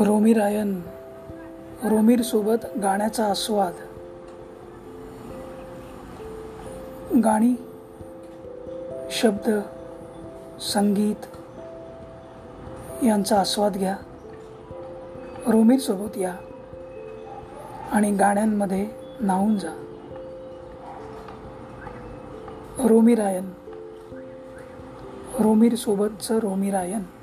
Romney रायन गाण्याचा आस्वाद. गाणी शब्द संगीत यांचा आस्वाद घ्या. रोमीरसोबत या आणि गाण्यांमध्ये न्हावून जा. रोमी रायन रोमीरायन. रोमी रायन